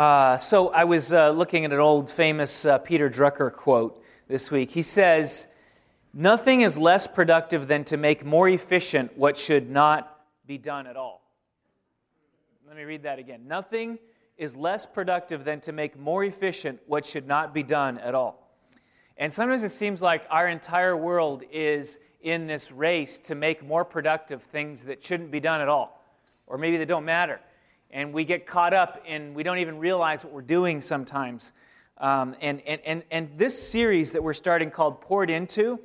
Uh, so I was uh, looking at an old famous uh, Peter Drucker quote this week. He says, Nothing is less productive than to make more efficient what should not be done at all. Let me read that again. Nothing is less productive than to make more efficient what should not be done at all. And sometimes it seems like our entire world is in this race to make more productive things that shouldn't be done at all, or maybe they don't matter. And we get caught up and we don't even realize what we're doing sometimes. Um, and, and, and, and this series that we're starting called Poured Into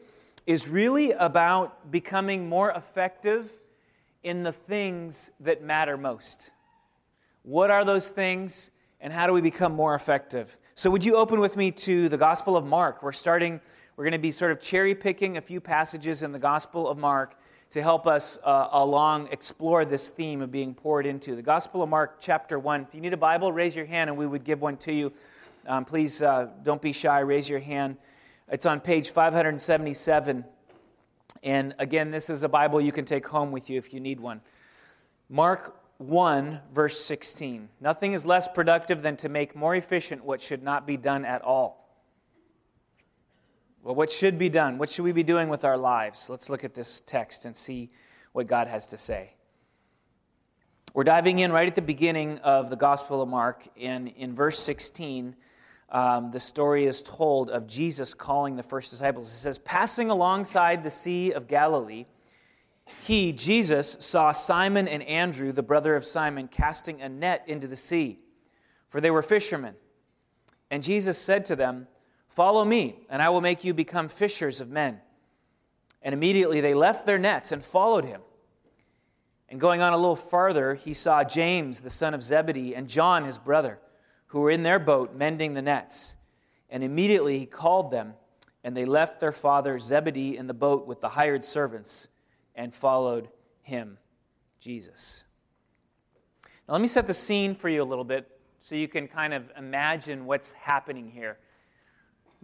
is really about becoming more effective in the things that matter most. What are those things, and how do we become more effective? So, would you open with me to the Gospel of Mark? We're starting, we're going to be sort of cherry picking a few passages in the Gospel of Mark to help us uh, along explore this theme of being poured into. The Gospel of Mark, chapter 1. If you need a Bible, raise your hand and we would give one to you. Um, please uh, don't be shy, raise your hand. It's on page 577. And again, this is a Bible you can take home with you if you need one. Mark 1, verse 16. Nothing is less productive than to make more efficient what should not be done at all. Well, what should be done? What should we be doing with our lives? Let's look at this text and see what God has to say. We're diving in right at the beginning of the Gospel of Mark. And in verse 16, um, the story is told of Jesus calling the first disciples. It says, Passing alongside the Sea of Galilee, he, Jesus, saw Simon and Andrew, the brother of Simon, casting a net into the sea, for they were fishermen. And Jesus said to them, Follow me, and I will make you become fishers of men. And immediately they left their nets and followed him. And going on a little farther, he saw James, the son of Zebedee, and John, his brother, who were in their boat mending the nets. And immediately he called them, and they left their father Zebedee in the boat with the hired servants and followed him, Jesus. Now, let me set the scene for you a little bit so you can kind of imagine what's happening here.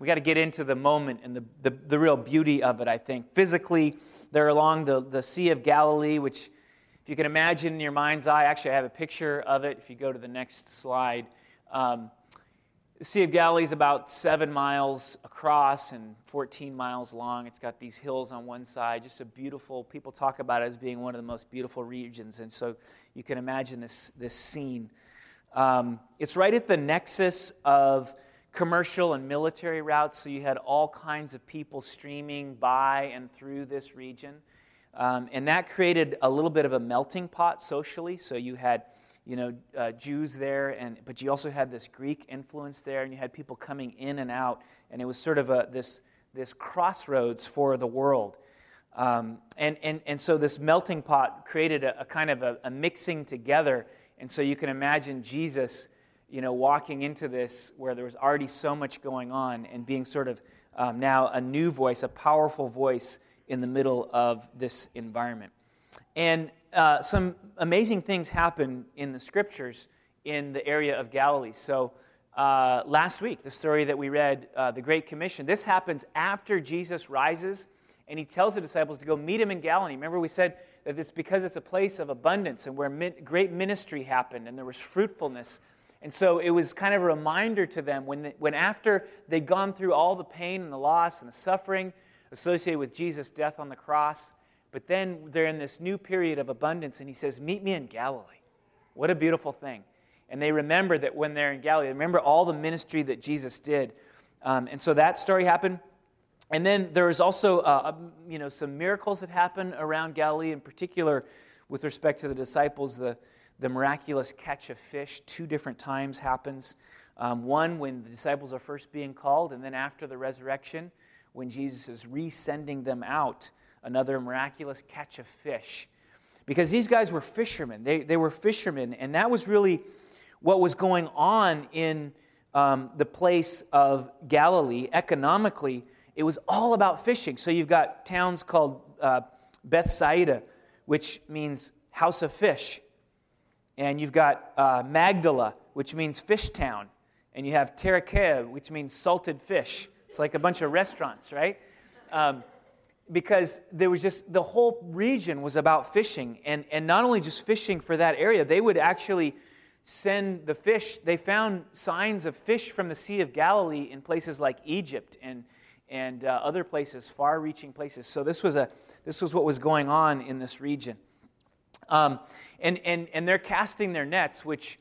We got to get into the moment and the, the, the, real beauty of it, I think. Physically, they're along the, the Sea of Galilee, which, if you can imagine in your mind's eye, actually, I have a picture of it if you go to the next slide. Um, the Sea of Galilee is about seven miles across and 14 miles long. It's got these hills on one side, just a beautiful, people talk about it as being one of the most beautiful regions. And so you can imagine this, this scene. Um, it's right at the nexus of commercial and military routes, so you had all kinds of people streaming by and through this region. Um, and that created a little bit of a melting pot socially. So you had you know, uh, Jews there, and, but you also had this Greek influence there, and you had people coming in and out, and it was sort of a, this, this crossroads for the world. Um, and, and, and so this melting pot created a, a kind of a, a, mixing together, and so you can imagine Jesus, you know, walking into this where there was already so much going on and being sort of um, now a new voice, a powerful voice in the middle of this environment. And uh, some amazing things happen in the scriptures in the area of Galilee. So, uh, last week, the story that we read, uh, the Great Commission, this happens after Jesus rises and he tells the disciples to go meet him in Galilee. Remember, we said that it's because it's a place of abundance and where great ministry happened and there was fruitfulness. And so it was kind of a reminder to them when, they, when after they'd gone through all the pain and the loss and the suffering associated with Jesus' death on the cross, but then they're in this new period of abundance, and he says, Meet me in Galilee. What a beautiful thing. And they remember that when they're in Galilee, they remember all the ministry that Jesus did. Um, and so that story happened. And then there was also uh, um, you know, some miracles that happened around Galilee, in particular with respect to the disciples. The, the miraculous catch of fish, two different times happens. Um, one when the disciples are first being called, and then after the resurrection, when Jesus is resending them out another miraculous catch of fish. Because these guys were fishermen. They, they were fishermen, and that was really what was going on in um, the place of Galilee economically. It was all about fishing. So you've got towns called uh, Bethsaida, which means house of fish. And you've got uh, Magdala, which means fish town. And you have Taricheae, which means salted fish. It's like a bunch of restaurants, right? Um, because there was just the whole region was about fishing and, and not only just fishing for that area they would actually send the fish. They found signs of fish from the Sea of Galilee in places like Egypt and, and uh, other places, far reaching places. So this was, a, this was what was going on in this region. Um, and, and, and they're casting their nets, which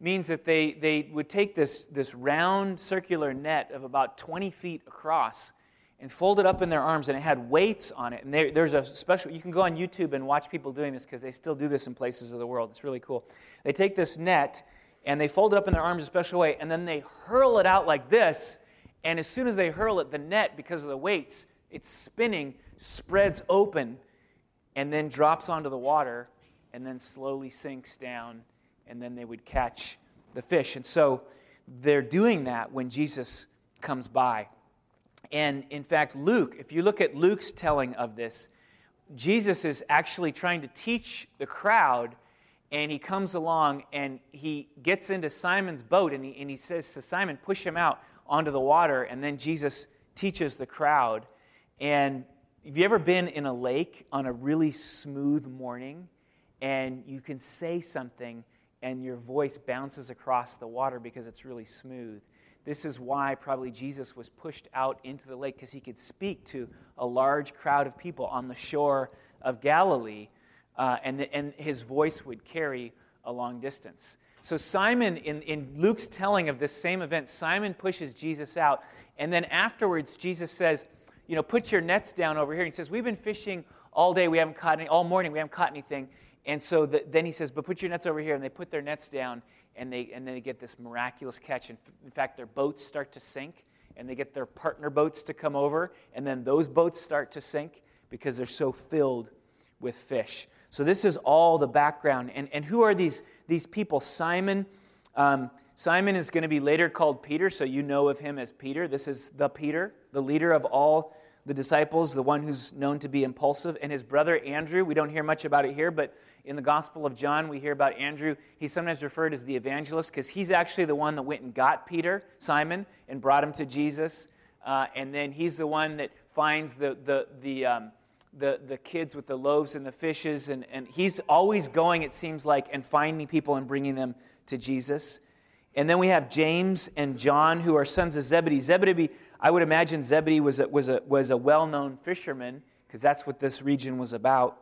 means that they, they would take this, this round circular net of about 20 feet across and fold it up in their arms, and it had weights on it. And they, there's a special, you can go on YouTube and watch people doing this because they still do this in places of the world. It's really cool. They take this net and they fold it up in their arms a special way, and then they hurl it out like this. And as soon as they hurl it, the net, because of the weights, it's spinning, spreads open, and then drops onto the water, and then slowly sinks down, and then they would catch the fish. And so they're doing that when Jesus comes by. And in fact, Luke, if you look at Luke's telling of this, Jesus is actually trying to teach the crowd, and he comes along and he gets into Simon's boat and he, and he says to Simon, Push him out onto the water. And then Jesus teaches the crowd. And have you ever been in a lake on a really smooth morning and you can say something and your voice bounces across the water because it's really smooth? This is why probably Jesus was pushed out into the lake because he could speak to a large crowd of people on the shore of Galilee, uh, and, the, and his voice would carry a long distance. So, Simon, in, in Luke's telling of this same event, Simon pushes Jesus out, and then afterwards, Jesus says, You know, put your nets down over here. He says, We've been fishing all day, we haven't caught any, all morning, we haven't caught anything. And so the, then he says, But put your nets over here. And they put their nets down, and they, and then they get this miraculous catch. And in fact, their boats start to sink, and they get their partner boats to come over, and then those boats start to sink because they're so filled with fish. So this is all the background. And, and who are these, these people? Simon. Um, Simon is going to be later called Peter, so you know of him as Peter. This is the Peter, the leader of all the disciples, the one who's known to be impulsive. And his brother Andrew, we don't hear much about it here, but in the Gospel of John, we hear about Andrew. He's sometimes referred as the evangelist because he's actually the one that went and got Peter, Simon, and brought him to Jesus. Uh, and then he's the one that finds the, the, the, um, the, the kids with the loaves and the fishes. And, and he's always going, it seems like, and finding people and bringing them to Jesus. And then we have James and John, who are sons of Zebedee. Zebedee, I would imagine Zebedee was a, was a, was a well known fisherman because that's what this region was about.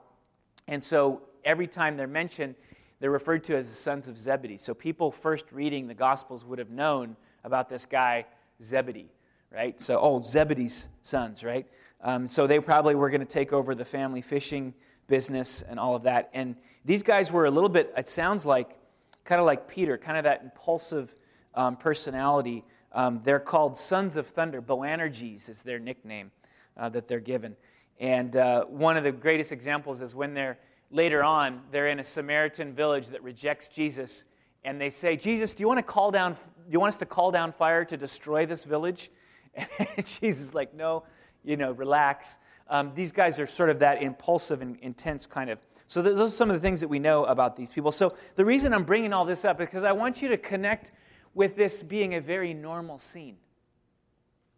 And so every time they're mentioned, they're referred to as the sons of Zebedee. So people first reading the Gospels would have known about this guy, Zebedee, right? So, oh, Zebedee's sons, right? Um, so they probably were going to take over the family fishing business and all of that. And these guys were a little bit, it sounds like, kind of like Peter, kind of that impulsive um, personality. Um, they're called Sons of Thunder. Boanerges is their nickname uh, that they're given. And uh, one of the greatest examples is when they're later on, they're in a Samaritan village that rejects Jesus, and they say, Jesus, do you want to call down, do you want us to call down fire to destroy this village? And Jesus is like, no, you know, relax. Um, these guys are sort of that impulsive and intense kind of. So those are some of the things that we know about these people. So the reason I'm bringing all this up is because I want you to connect with this being a very normal scene.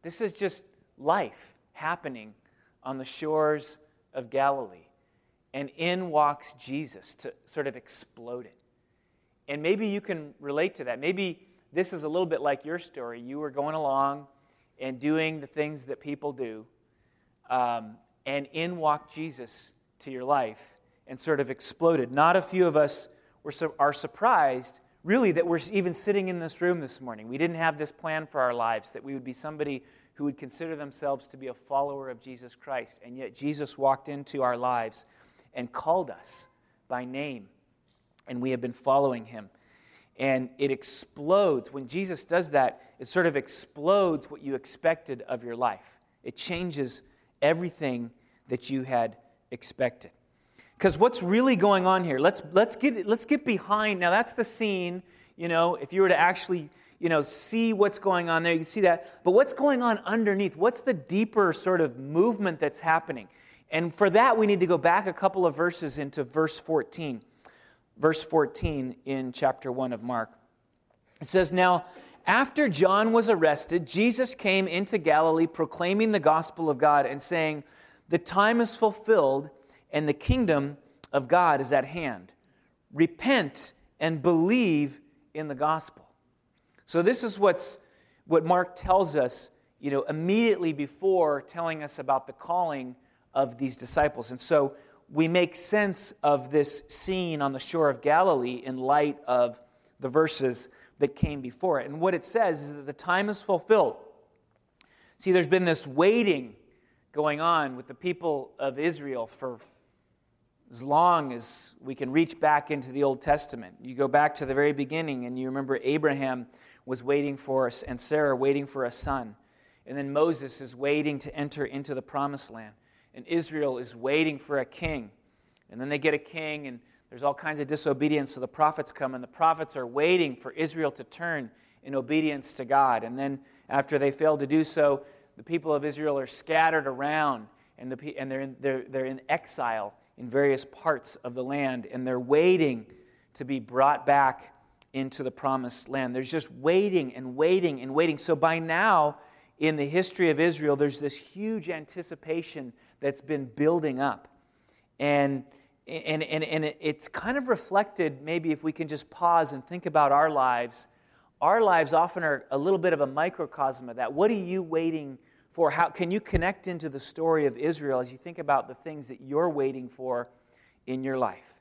This is just life happening on the shores of Galilee and in walks Jesus to sort of explode it. And maybe you can relate to that. Maybe this is a little bit like your story. You were going along and doing the things that people do, um, and in walked Jesus to your life and sort of exploded. Not a few of us were, are surprised, really, that we're even sitting in this room this morning. We didn't have this plan for our lives, that we would be somebody who would consider themselves to be a follower of Jesus Christ. And yet, Jesus walked into our lives and called us by name, and we have been following him. And it explodes. When Jesus does that, it sort of explodes what you expected of your life. It changes everything that you had expected. Because what's really going on here? Let's, let's, get, let's get behind. Now, that's the scene. You know, if you were to actually you know, see what's going on there, you can see that. But what's going on underneath? What's the deeper sort of movement that's happening? And for that, we need to go back a couple of verses into verse 14. Verse 14 in chapter 1 of Mark. It says, Now, after John was arrested, Jesus came into Galilee proclaiming the gospel of God and saying, The time is fulfilled and the kingdom of God is at hand. Repent and believe in the gospel. So this is what's what Mark tells us, you know, immediately before telling us about the calling of these disciples. And so we make sense of this scene on the shore of Galilee in light of the verses that came before it. And what it says is that the time is fulfilled. See, there's been this waiting going on with the people of Israel for as long as we can reach back into the Old Testament. You go back to the very beginning and you remember Abraham was waiting for us and Sarah waiting for a son. And then Moses is waiting to enter into the promised land. And Israel is waiting for a king. And then they get a king, and there's all kinds of disobedience. So the prophets come, and the prophets are waiting for Israel to turn in obedience to God. And then after they fail to do so, the people of Israel are scattered around, and, the, and they're, in, they're, they're in exile in various parts of the land, and they're waiting to be brought back into the promised land. There's just waiting and waiting and waiting. So by now, in the history of Israel, there's this huge anticipation that's been building up. And, and, and, and it's kind of reflected, maybe if we can just pause and think about our lives. Our lives often are a little bit of a microcosm of that. What are you waiting for? How can you connect into the story of Israel as you think about the things that you're waiting for in your life?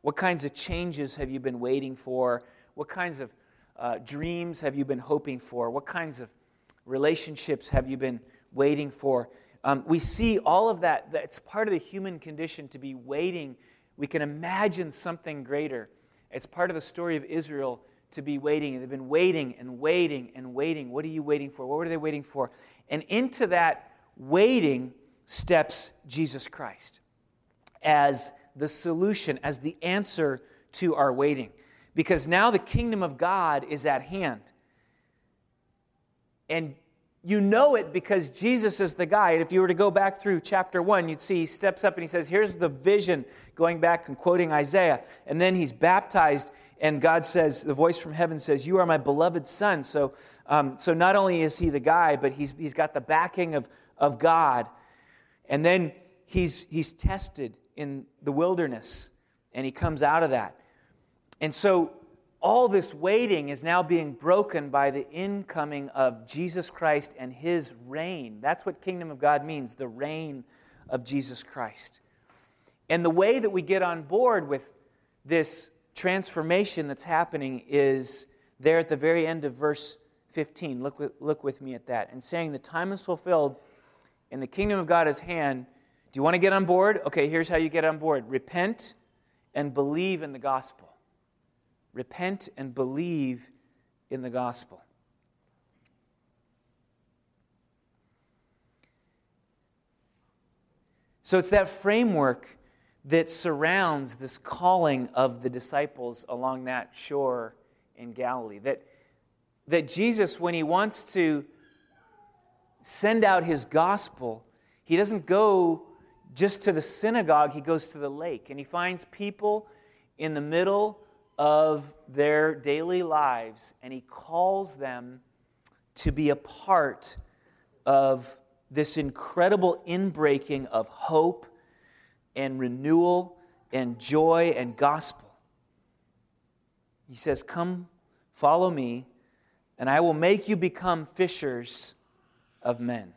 What kinds of changes have you been waiting for? What kinds of uh, dreams have you been hoping for? What kinds of relationships have you been waiting for? Um, we see all of that. It's part of the human condition to be waiting. We can imagine something greater. It's part of the story of Israel to be waiting. and They've been waiting and waiting and waiting. What are you waiting for? What are they waiting for? And into that waiting steps Jesus Christ as the solution, as the answer to our waiting because now the kingdom of God is at hand. And you know it because Jesus is the guy. And if you were to go back through chapter one, you'd see he steps up and he says, Here's the vision, going back and quoting Isaiah. And then he's baptized, and God says, The voice from heaven says, You are my beloved son. So, um, so not only is he the guy, but he's, he's got the backing of, of God. And then he's, he's tested in the wilderness, and he comes out of that. And so all this waiting is now being broken by the incoming of Jesus Christ and his reign. That's what kingdom of God means, the reign of Jesus Christ. And the way that we get on board with this transformation that's happening is there at the very end of verse 15. Look with, look with me at that. And saying, The time is fulfilled and the kingdom of God is hand. Do you want to get on board? Okay, here's how you get on board repent and believe in the gospel. Repent and believe in the gospel. So it's that framework that surrounds this calling of the disciples along that shore in Galilee. That, that Jesus, when he wants to send out his gospel, he doesn't go just to the synagogue, he goes to the lake. And he finds people in the middle of their daily lives, and he calls them to be a part of this incredible inbreaking of hope and renewal and joy and gospel. He says, Come, follow me, and I will make you become fishers of men.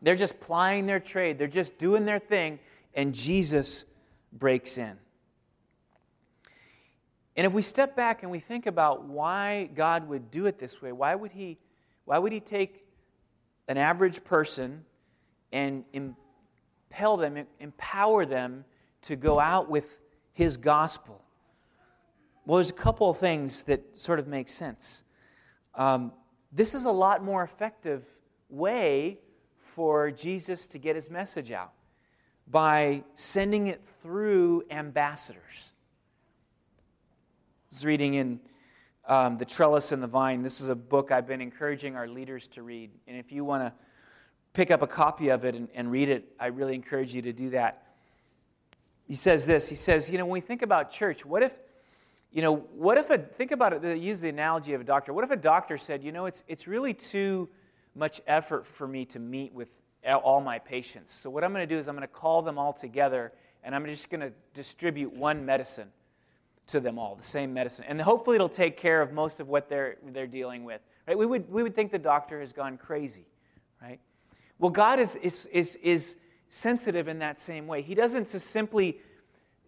They're just plying their trade, they're just doing their thing, and Jesus breaks in. And if we step back and we think about why God would do it this way, why would He, why would he take an average person and impel them, empower them to go out with His gospel? Well, there's a couple of things that sort of make sense. Um, this is a lot more effective way for Jesus to get his message out by sending it through ambassadors was reading in um, The Trellis and the Vine. This is a book I've been encouraging our leaders to read. And if you want to pick up a copy of it and, and read it, I really encourage you to do that. He says this He says, you know, when we think about church, what if, you know, what if a, think about it, use the analogy of a doctor. What if a doctor said, you know, it's, it's really too much effort for me to meet with all my patients. So what I'm going to do is I'm going to call them all together and I'm just going to distribute one medicine to them all, the same medicine. And hopefully it'll take care of most of what they're, they're dealing with. Right? We, would, we would think the doctor has gone crazy, right? Well, God is, is, is, is sensitive in that same way. He doesn't just simply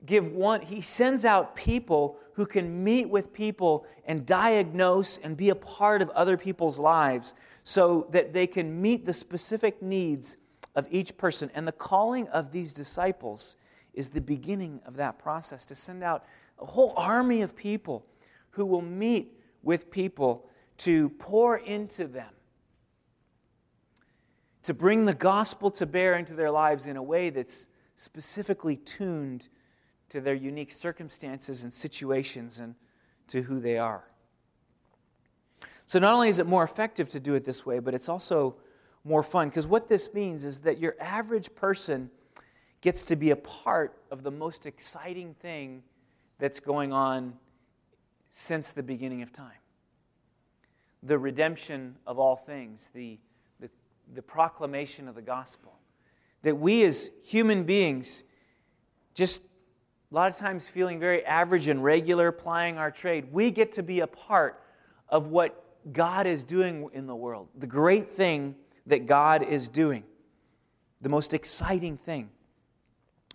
give one, He sends out people who can meet with people and diagnose and be a part of other people's lives so that they can meet the specific needs of each person. And the calling of these disciples is the beginning of that process to send out a whole army of people who will meet with people to pour into them, to bring the gospel to bear into their lives in a way that's specifically tuned to their unique circumstances and situations and to who they are. So, not only is it more effective to do it this way, but it's also more fun because what this means is that your average person gets to be a part of the most exciting thing that's going on since the beginning of time the redemption of all things, the, the, the, proclamation of the gospel. That we as human beings, just a lot of times feeling very average and regular, plying our trade, we get to be a part of what God is doing in the world, the great thing that God is doing, the most exciting thing.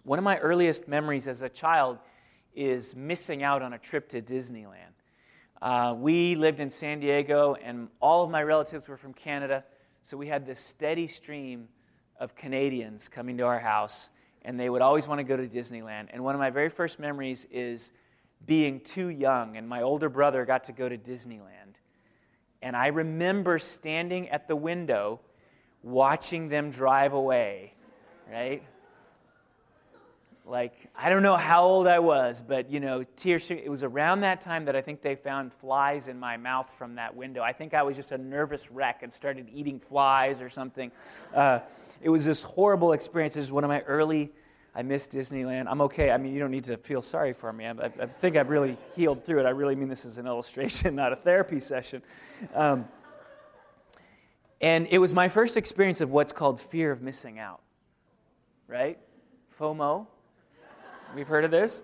One of my earliest memories as a child is missing out on a trip to Disneyland. Uh, we lived in San Diego, and all of my relatives were from Canada, so we had this steady stream of Canadians coming to our house, and they would always want to go to Disneyland. And one of my very first memories is being too young, and my older brother got to go to Disneyland. And I remember standing at the window watching them drive away, right? Like I don't know how old I was, but you know, tears. It was around that time that I think they found flies in my mouth from that window. I think I was just a nervous wreck and started eating flies or something. Uh, it was this horrible experience. It was one of my early. I miss Disneyland. I'm okay. I mean, you don't need to feel sorry for me. I, I think I've really healed through it. I really mean this as an illustration, not a therapy session. Um, and it was my first experience of what's called fear of missing out, right? FOMO, We've heard of this?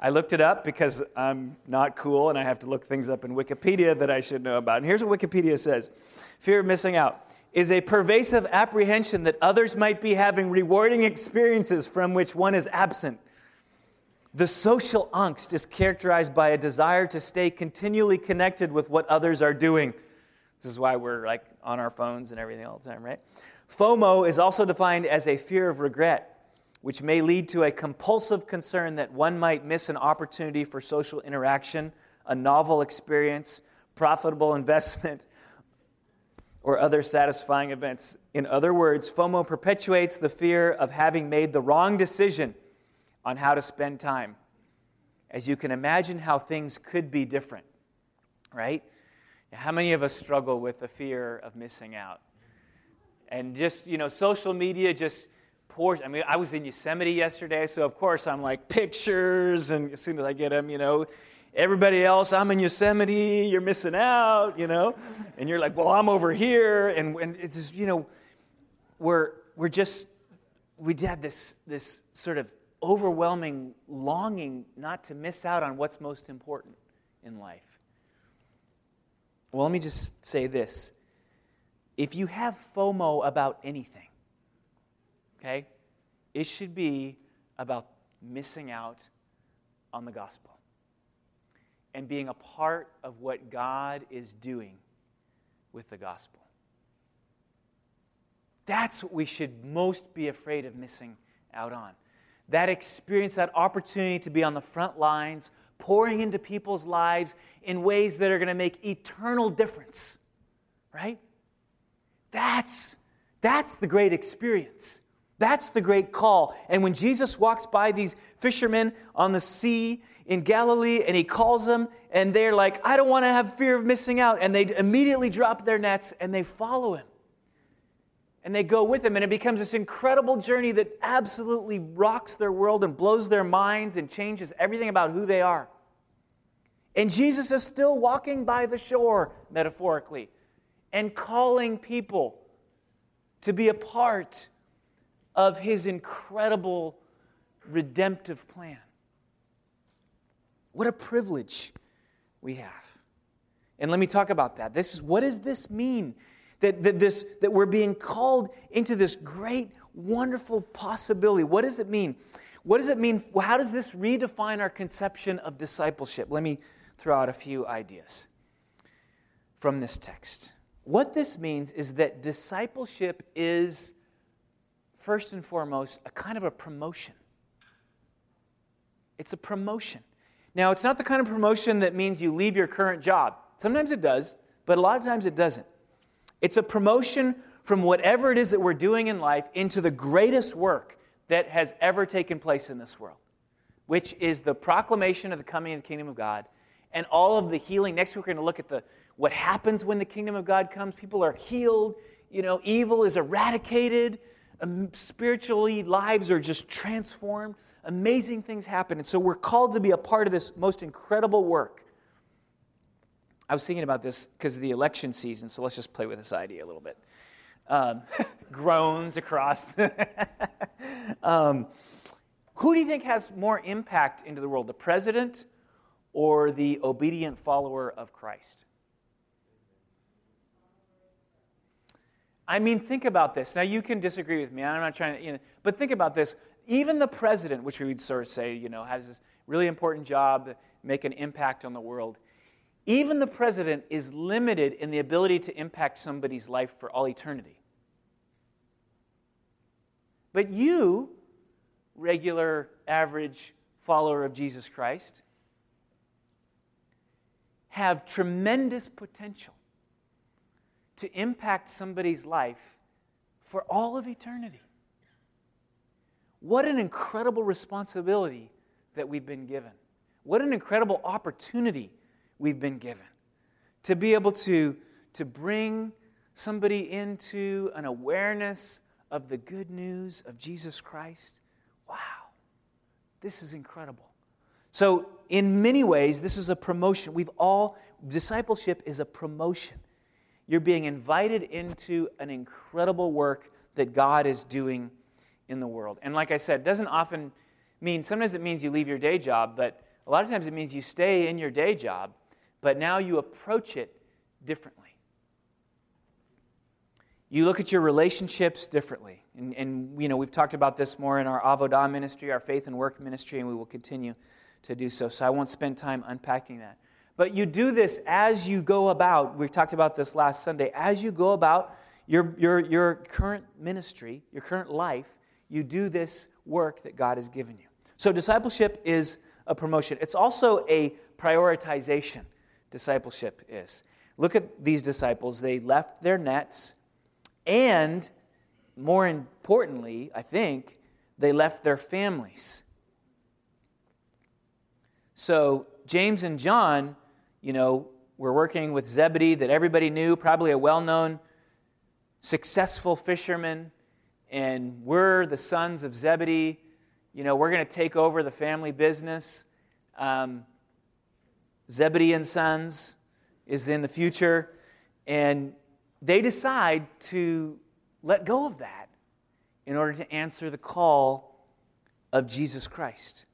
I looked it up because I'm not cool and I have to look things up in Wikipedia that I should know about. And here's what Wikipedia says Fear of missing out is a pervasive apprehension that others might be having rewarding experiences from which one is absent. The social angst is characterized by a desire to stay continually connected with what others are doing. This is why we're like on our phones and everything all the time, right? FOMO is also defined as a fear of regret which may lead to a compulsive concern that one might miss an opportunity for social interaction, a novel experience, profitable investment, or other satisfying events. In other words, FOMO perpetuates the fear of having made the wrong decision on how to spend time. As you can imagine, how things could be different, right? How many of us struggle with the fear of missing out? And just, you know, social media just I mean, I was in Yosemite yesterday, so of course I'm like pictures, and as soon as I get them, you know, everybody else, I'm in Yosemite, you're missing out, you know, and you're like, well, I'm over here, and, and it's just, you know, we're, we're just, we had this, this sort of overwhelming longing not to miss out on what's most important in life. Well, let me just say this. If you have FOMO about anything, okay? It should be about missing out on the gospel and being a part of what God is doing with the gospel. That's what we should most be afraid of missing out on. That experience, that opportunity to be on the front lines, pouring into people's lives in ways that are going to make eternal difference, right? That's, that's the great experience. That's the great call. And when Jesus walks by these fishermen on the sea in Galilee and he calls them, and they're like, I don't want to have fear of missing out. And they immediately drop their nets and they follow him. And they go with him, and it becomes this incredible journey that absolutely rocks their world and blows their minds and changes everything about who they are. And Jesus is still walking by the shore, metaphorically, and calling people to be a part of his incredible redemptive plan. What a privilege we have. And let me talk about that. This is what does this mean? That, that, this, that we're being called into this great, wonderful possibility. What does it mean? What does it mean? How does this redefine our conception of discipleship? Let me throw out a few ideas from this text. What this means is that discipleship is, first and foremost, a kind of a promotion. It's a promotion. Now, it's not the kind of promotion that means you leave your current job. Sometimes it does, but a lot of times it doesn't. It's a promotion from whatever it is that we're doing in life into the greatest work that has ever taken place in this world, which is the proclamation of the coming of the kingdom of God and all of the healing. Next week, we're going to look at the, what happens when the kingdom of God comes. People are healed, you know, evil is eradicated, spiritually, lives are just transformed. Amazing things happen. And so we're called to be a part of this most incredible work. I was thinking about this because of the election season, so let's just play with this idea a little bit. Um, groans across. um, who do you think has more impact into the world, the president or the obedient follower of Christ? I mean, think about this. Now, you can disagree with me. I'm not trying to, you know, but think about this. Even the president, which we would sort of say, you know, has this really important job, to make an impact on the world. Even the president is limited in the ability to impact somebody's life for all eternity. But you, regular, average follower of Jesus Christ, have tremendous potential to impact somebody's life for all of eternity. What an incredible responsibility that we've been given. What an incredible opportunity we've been given to be able to, to bring somebody into an awareness of the good news of Jesus Christ. Wow, this is incredible. So, in many ways, this is a promotion. We've all, discipleship is a promotion. You're being invited into an incredible work that God is doing in the world. And like I said, doesn't often mean, sometimes it means you leave your day job, but a lot of times it means you stay in your day job, but now you approach it differently. You look at your relationships differently. And, and you know, we've talked about this more in our Avodah ministry, our faith and work ministry, and we will continue to do so. So I won't spend time unpacking that. But you do this as you go about, we talked about this last Sunday, as you go about your, your, your current ministry, your current life, you do this work that God has given you. So discipleship is a promotion, it's also a prioritization. Discipleship is. Look at these disciples. They left their nets, and more importantly, I think, they left their families. So, James and John you know, we're working with Zebedee that everybody knew, probably a well known, successful fisherman, and we're the sons of Zebedee. You know, we're going to take over the family business. Um, Zebedee and Sons is in the future, and they decide to let go of that in order to answer the call of Jesus Christ.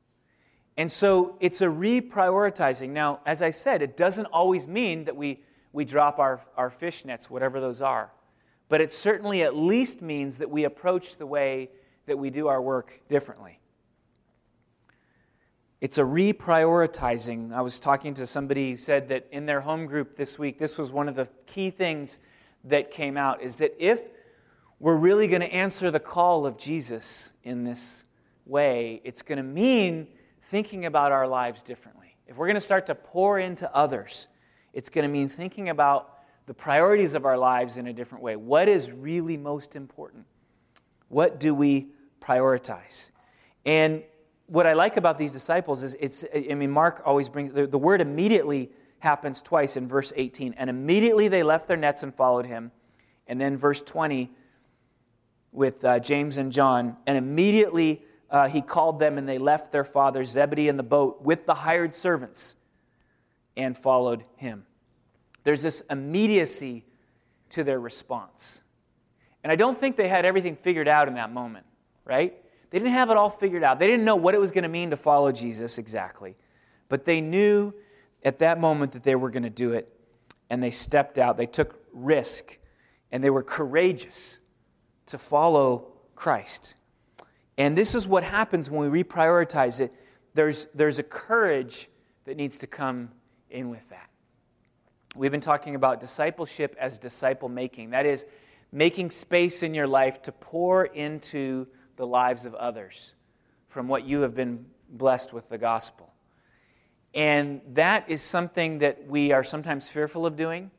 And so it's a reprioritizing. Now, as I said, it doesn't always mean that we, we drop our, our fish nets, whatever those are. But it certainly at least means that we approach the way that we do our work differently. It's a reprioritizing. I was talking to somebody who said that in their home group this week, this was one of the key things that came out is that if we're really going to answer the call of Jesus in this way, it's going to mean thinking about our lives differently. If we're going to start to pour into others, it's going to mean thinking about the priorities of our lives in a different way. What is really most important? What do we prioritize? And what I like about these disciples is it's, I mean, Mark always brings the, the word immediately happens twice in verse 18. And immediately they left their nets and followed him. And then verse 20 with uh, James and John. And immediately uh, he called them, and they left their father Zebedee in the boat with the hired servants and followed him. There's this immediacy to their response. And I don't think they had everything figured out in that moment, right? They didn't have it all figured out. They didn't know what it was going to mean to follow Jesus exactly. But they knew at that moment that they were going to do it, and they stepped out. They took risk, and they were courageous to follow Christ. And this is what happens when we reprioritize it. There's, there's a courage that needs to come in with that. We've been talking about discipleship as disciple making. That is, making space in your life to pour into the lives of others from what you have been blessed with the gospel. And that is something that we are sometimes fearful of doing.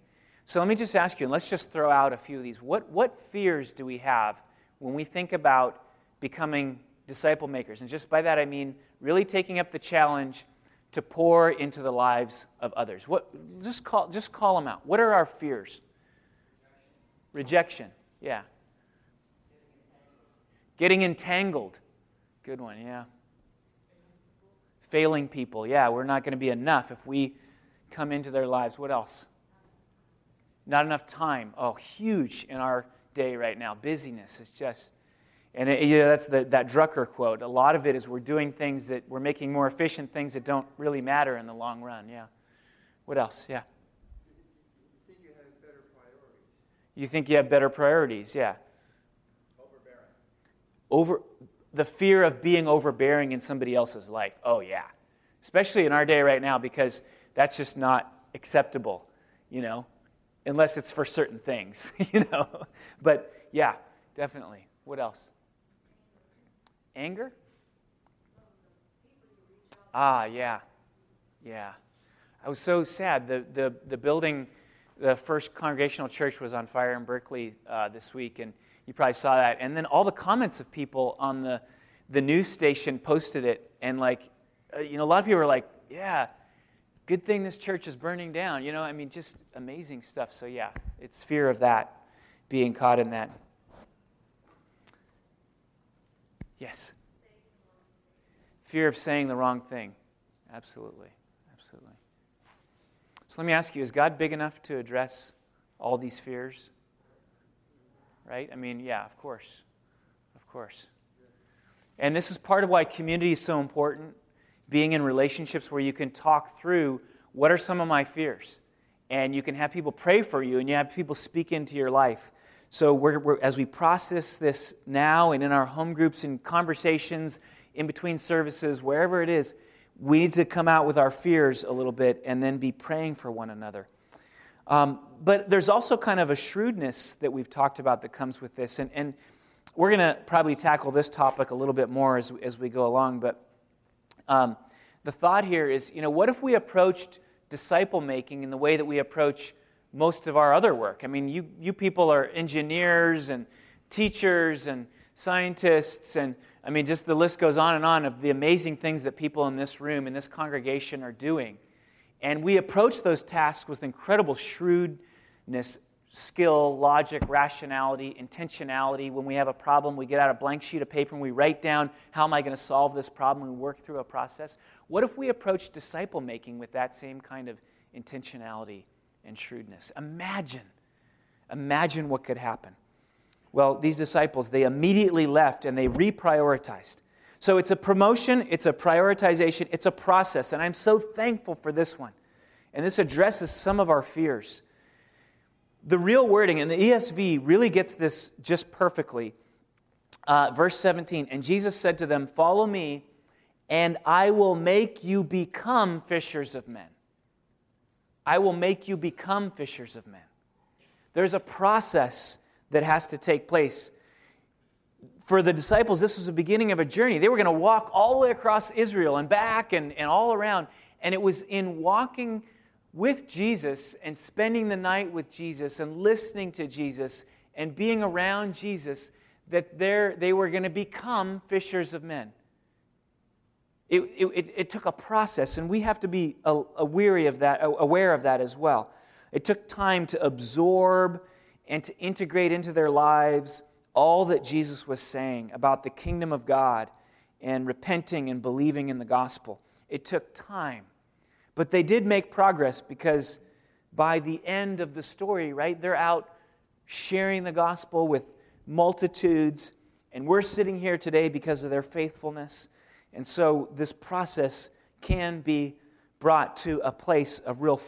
So let me just ask you, and let's just throw out a few of these. What, what fears do we have when we think about becoming disciple makers? And just by that I mean really taking up the challenge to pour into the lives of others. What, just, call, just call them out. What are our fears? Rejection, yeah. Getting entangled. Good one, yeah. Failing people, yeah, we're not going to be enough if we come into their lives. What else? Not enough time. Oh, huge in our day right now. Busyness is just and it, you know, that's the, that Drucker quote. A lot of it is we're doing things that we're making more efficient things that don't really matter in the long run. Yeah. What else? Yeah. You think you have better priorities? You think you have better priorities? Yeah. Overbearing. Over the fear of being overbearing in somebody else's life. Oh yeah. Especially in our day right now because that's just not acceptable, you know, unless it's for certain things, you know. But yeah, definitely. What else? Anger? Ah, yeah. Yeah. I was so sad. The, the, the building, the first congregational church was on fire in Berkeley uh, this week, and you probably saw that. And then all the comments of people on the, the news station posted it, and like, uh, you know, a lot of people were like, yeah, good thing this church is burning down. You know, I mean, just amazing stuff. So, yeah, it's fear of that, being caught in that. Yes. Fear of saying the wrong thing. Absolutely. Absolutely. So let me ask you is God big enough to address all these fears? Right? I mean, yeah, of course. Of course. And this is part of why community is so important. Being in relationships where you can talk through what are some of my fears. And you can have people pray for you and you have people speak into your life. So, we're, we're, as we process this now and in our home groups and conversations in between services, wherever it is, we need to come out with our fears a little bit and then be praying for one another. Um, but there's also kind of a shrewdness that we've talked about that comes with this. And, and we're going to probably tackle this topic a little bit more as, as we go along. But um, the thought here is you know, what if we approached disciple making in the way that we approach most of our other work. I mean, you, you people are engineers and teachers and scientists, and I mean, just the list goes on and on of the amazing things that people in this room, in this congregation, are doing. And we approach those tasks with incredible shrewdness, skill, logic, rationality, intentionality. When we have a problem, we get out a blank sheet of paper and we write down, how am I going to solve this problem? We work through a process. What if we approach disciple making with that same kind of intentionality and shrewdness. Imagine, imagine what could happen. Well, these disciples, they immediately left and they reprioritized. So it's a promotion, it's a prioritization, it's a process, and I'm so thankful for this one. And this addresses some of our fears. The real wording, and the ESV really gets this just perfectly. Uh, verse 17, and Jesus said to them, Follow me, and I will make you become fishers of men. I will make you become fishers of men. There's a process that has to take place. For the disciples, this was the beginning of a journey. They were going to walk all the way across Israel and back and, and all around. And it was in walking with Jesus and spending the night with Jesus and listening to Jesus and being around Jesus that they were going to become fishers of men. It, it, it, took a process, and we have to be weary of that, aware of that as well. It took time to absorb and to integrate into their lives all that Jesus was saying about the kingdom of God and repenting and believing in the gospel. It took time. But they did make progress because by the end of the story, right, they're out sharing the gospel with multitudes. And we're sitting here today because of their faithfulness and so this process can be brought to a place of real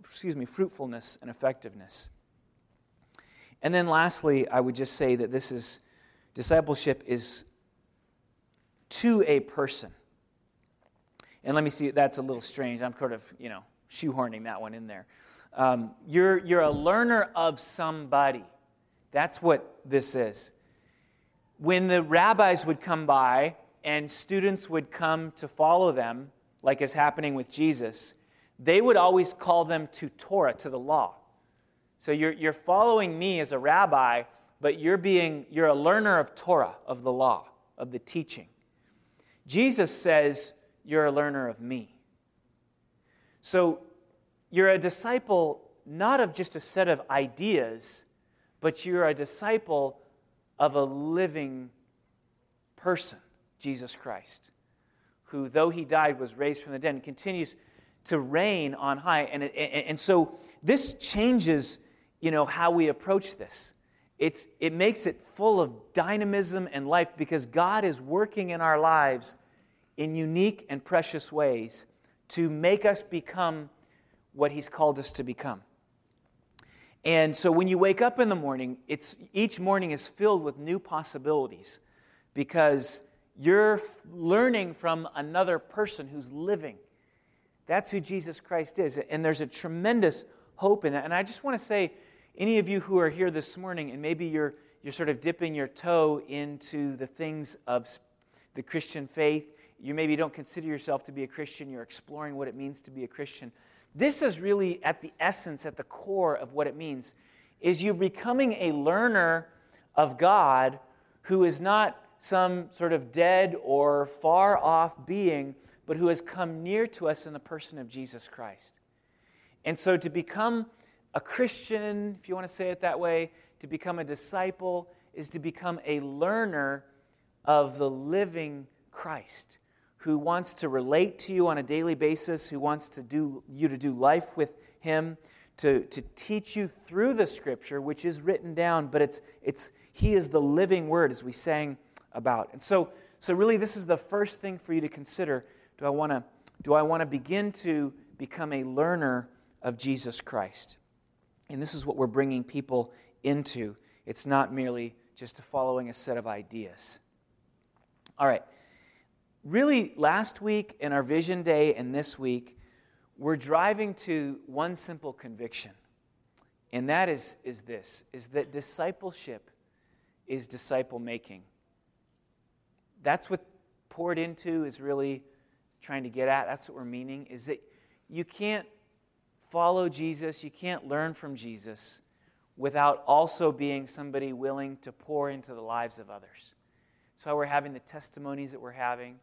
excuse me, fruitfulness and effectiveness. And then lastly, I would just say that this is discipleship is to a person. And let me see, that's a little strange. I'm sort of, you know, shoehorning that one in there. Um, you're, you're a learner of somebody. That's what this is. When the rabbis would come by and students would come to follow them, like is happening with Jesus, they would always call them to Torah, to the law. So you're, you're following me as a rabbi, but you're being you're a learner of Torah, of the law, of the teaching. Jesus says you're a learner of me. So you're a disciple not of just a set of ideas, but you're a disciple of a living person, Jesus Christ who, though he died, was raised from the dead and continues to reign on high. And, and, and so this changes, you know, how we approach this. It's, it makes it full of dynamism and life because God is working in our lives in unique and precious ways to make us become what He's called us to become. And so when you wake up in the morning, it's, each morning is filled with new possibilities because you're learning from another person who's living. That's who Jesus Christ is. And there's a tremendous hope in that. And I just want to say, any of you who are here this morning, and maybe you're, you're sort of dipping your toe into the things of the Christian faith, you maybe don't consider yourself to be a Christian, you're exploring what it means to be a Christian. This is really at the essence, at the core of what it means, is you becoming a learner of God who is not some sort of dead or far off being, but who has come near to us in the person of Jesus Christ. And so to become a Christian, if you want to say it that way, to become a disciple is to become a learner of the living Christ who wants to relate to you on a daily basis, who wants to do you to do life with him, to, to teach you through the scripture, which is written down, but it's, it's he is the living word, as we sang about. And so, so really, this is the first thing for you to consider. Do I want to do I want to begin to become a learner of Jesus Christ? And this is what we're bringing people into. It's not merely just following a set of ideas. All right. Really, last week in our vision day and this week, we're driving to one simple conviction. And that is, is this is that discipleship is disciple making that's what poured into is really trying to get at. That's what we're meaning is that you can't follow Jesus, you can't learn from Jesus without also being somebody willing to pour into the lives of others. That's why we're having the testimonies that we're having.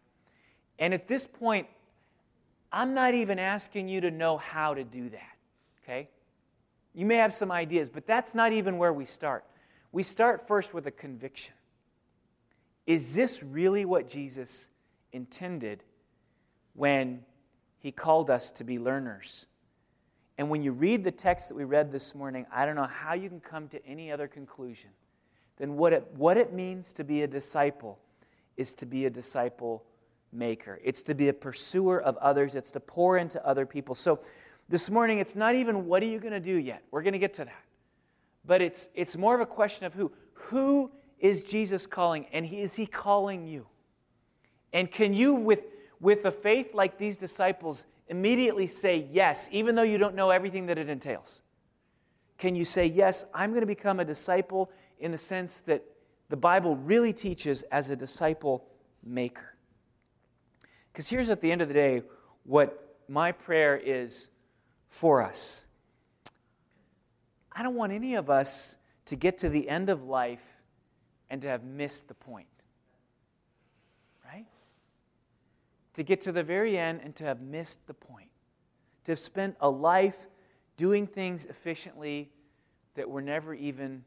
And at this point, I'm not even asking you to know how to do that, okay? You may have some ideas, but that's not even where we start. We start first with a conviction. Is this really what Jesus intended when he called us to be learners? And when you read the text that we read this morning, I don't know how you can come to any other conclusion than what it, what it means to be a disciple is to be a disciple maker. It's to be a pursuer of others, it's to pour into other people. So this morning, it's not even what are you going to do yet. We're going to get to that. But it's, it's more of a question of who. Who is Jesus calling? And he, is he calling you? And can you, with, with a faith like these disciples, immediately say yes, even though you don't know everything that it entails? Can you say, yes, I'm going to become a disciple in the sense that the Bible really teaches as a disciple maker? Because here's at the end of the day what my prayer is for us. I don't want any of us to get to the end of life and to have missed the point. Right? To get to the very end and to have missed the point. To have spent a life doing things efficiently that were never even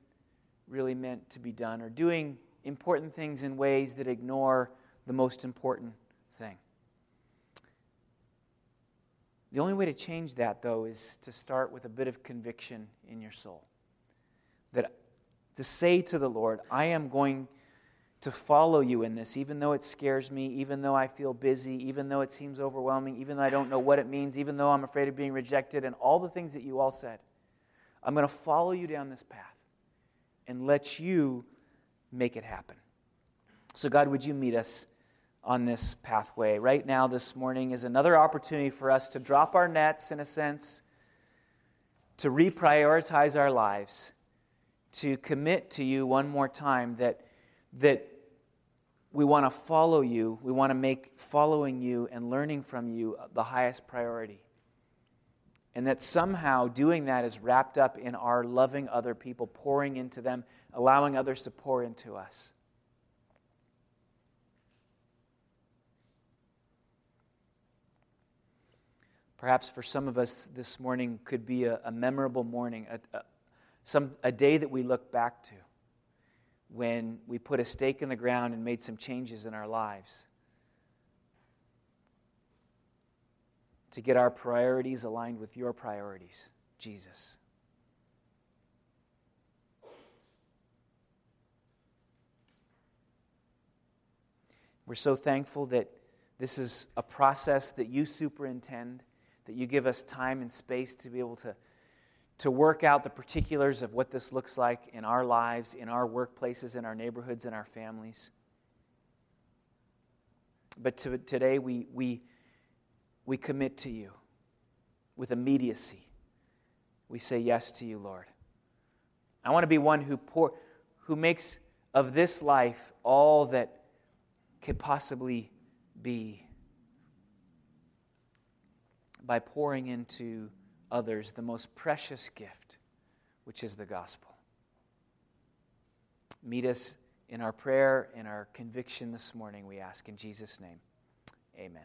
really meant to be done, or doing important things in ways that ignore the most important thing. The only way to change that, though, is to start with a bit of conviction in your soul. That to say to the Lord, I am going to follow you in this, even though it scares me, even though I feel busy, even though it seems overwhelming, even though I don't know what it means, even though I'm afraid of being rejected, and all the things that you all said. I'm going to follow you down this path and let you make it happen. So, God, would you meet us on this pathway? Right now, this morning, is another opportunity for us to drop our nets, in a sense, to reprioritize our lives, to commit to you one more time that, that we want to follow you. We want to make following you and learning from you the highest priority. And that somehow doing that is wrapped up in our loving other people, pouring into them, allowing others to pour into us. Perhaps for some of us, this morning could be a, a memorable morning, a, some, a day that we look back to when we put a stake in the ground and made some changes in our lives to get our priorities aligned with your priorities, Jesus. We're so thankful that this is a process that you superintend, that you give us time and space to be able to to work out the particulars of what this looks like in our lives, in our workplaces, in our neighborhoods, in our families. But to, today we, we, we commit to you with immediacy. We say yes to you, Lord. I want to be one who, pour, who makes of this life all that could possibly be by pouring into others the most precious gift, which is the gospel. Meet us in our prayer in our conviction this morning, we ask in Jesus' name. Amen.